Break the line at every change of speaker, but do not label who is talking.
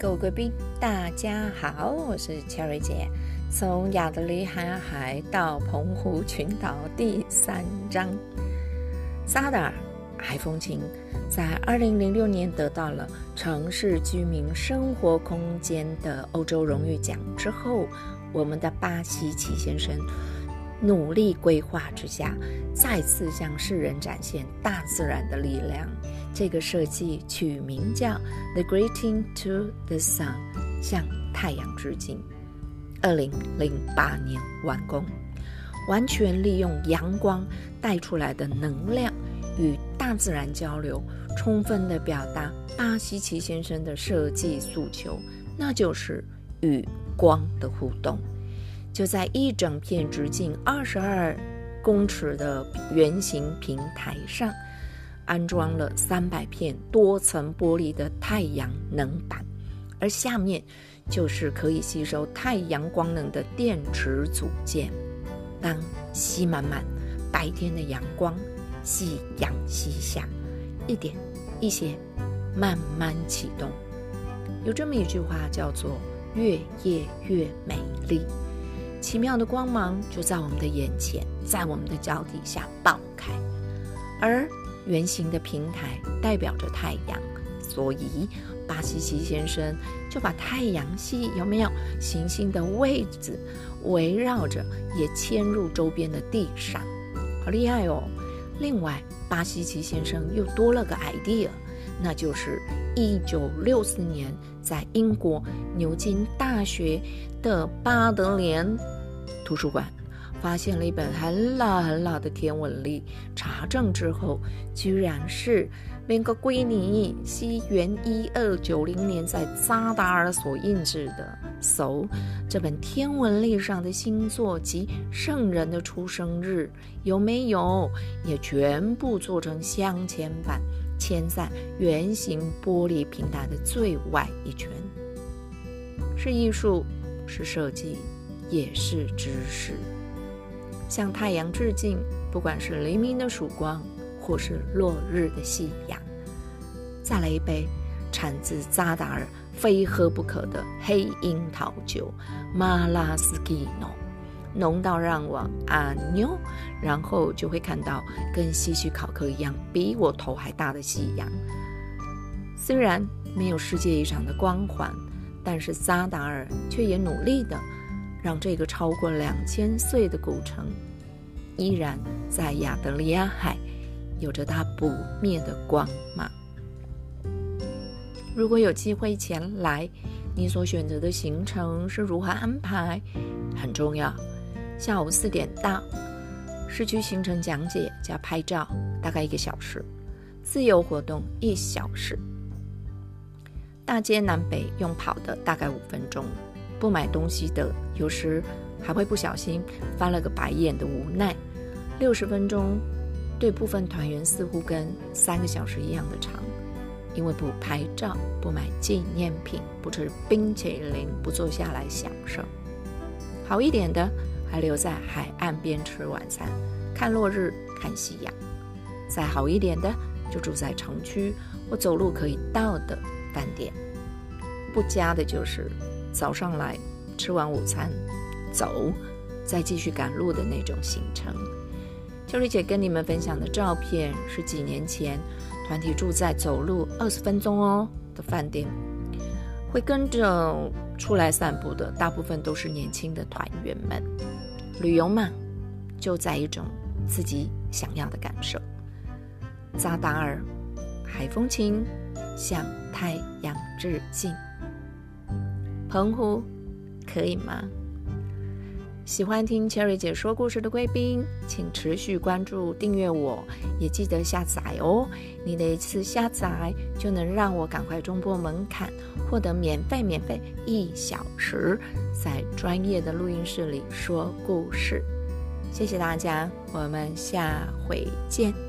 各位贵宾，大家好，我是 Cherry 姐。从亚德里海海到澎湖群岛第三章，萨达尔海风琴在二零零六年得到了城市居民生活空间的欧洲荣誉奖之后，我们的巴西奇先生努力规划之下，再次向世人展现大自然的力量。这个设计取名叫 The Greeting to the Sun，向太阳致敬。二零零八年完工，完全利用阳光带出来的能量与大自然交流，充分的表达巴西奇先生的设计诉求，那就是与光的互动。就在一整片直径二十二公尺的圆形平台上。安装了三百片多层玻璃的太阳能板，而下面就是可以吸收太阳光能的电池组件。当吸满满白天的阳光，夕阳西下，一点一些慢慢启动。有这么一句话叫做“越夜越美丽”，奇妙的光芒就在我们的眼前，在我们的脚底下爆开，而。圆形的平台代表着太阳，所以巴西奇先生就把太阳系有没有行星的位置围绕着，也嵌入周边的地上，好厉害哦！另外，巴西奇先生又多了个 idea，那就是一九六四年在英国牛津大学的巴德莲图书馆。发现了一本很老很老的天文历，查证之后，居然是那个圭尼西元一二九零年在扎达尔所印制的。So，这本天文历上的星座及圣人的出生日有没有，也全部做成镶嵌版，嵌在圆形玻璃平台的最外一圈。是艺术，是设计，也是知识。向太阳致敬，不管是黎明的曙光，或是落日的夕阳。再来一杯产自扎达尔、非喝不可的黑樱桃酒，马拉斯基诺，浓到让我啊牛，然后就会看到跟希区考克一样比我头还大的夕阳。虽然没有世界遗产的光环，但是扎达尔却也努力的。让这个超过两千岁的古城，依然在亚得里亚海有着它不灭的光芒。如果有机会前来，你所选择的行程是如何安排？很重要。下午四点到，市区行程讲解加拍照，大概一个小时；自由活动一小时。大街南北用跑的，大概五分钟。不买东西的，有时还会不小心翻了个白眼的无奈。六十分钟对部分团员似乎跟三个小时一样的长，因为不拍照、不买纪念品、不吃冰淇淋、不坐下来享受。好一点的还留在海岸边吃晚餐、看落日、看夕阳。再好一点的就住在城区或走路可以到的饭店。不加的就是。早上来吃完午餐，走，再继续赶路的那种行程。秋丽姐跟你们分享的照片是几年前团体住在走路二十分钟哦的饭店，会跟着出来散步的大部分都是年轻的团员们。旅游嘛，就在一种自己想要的感受。扎达尔，海风琴，向太阳致敬。澎湖，可以吗？喜欢听 Cherry 姐说故事的贵宾，请持续关注、订阅我，也记得下载哦。你的一次下载就能让我赶快冲破门槛，获得免费免费一小时，在专业的录音室里说故事。谢谢大家，我们下回见。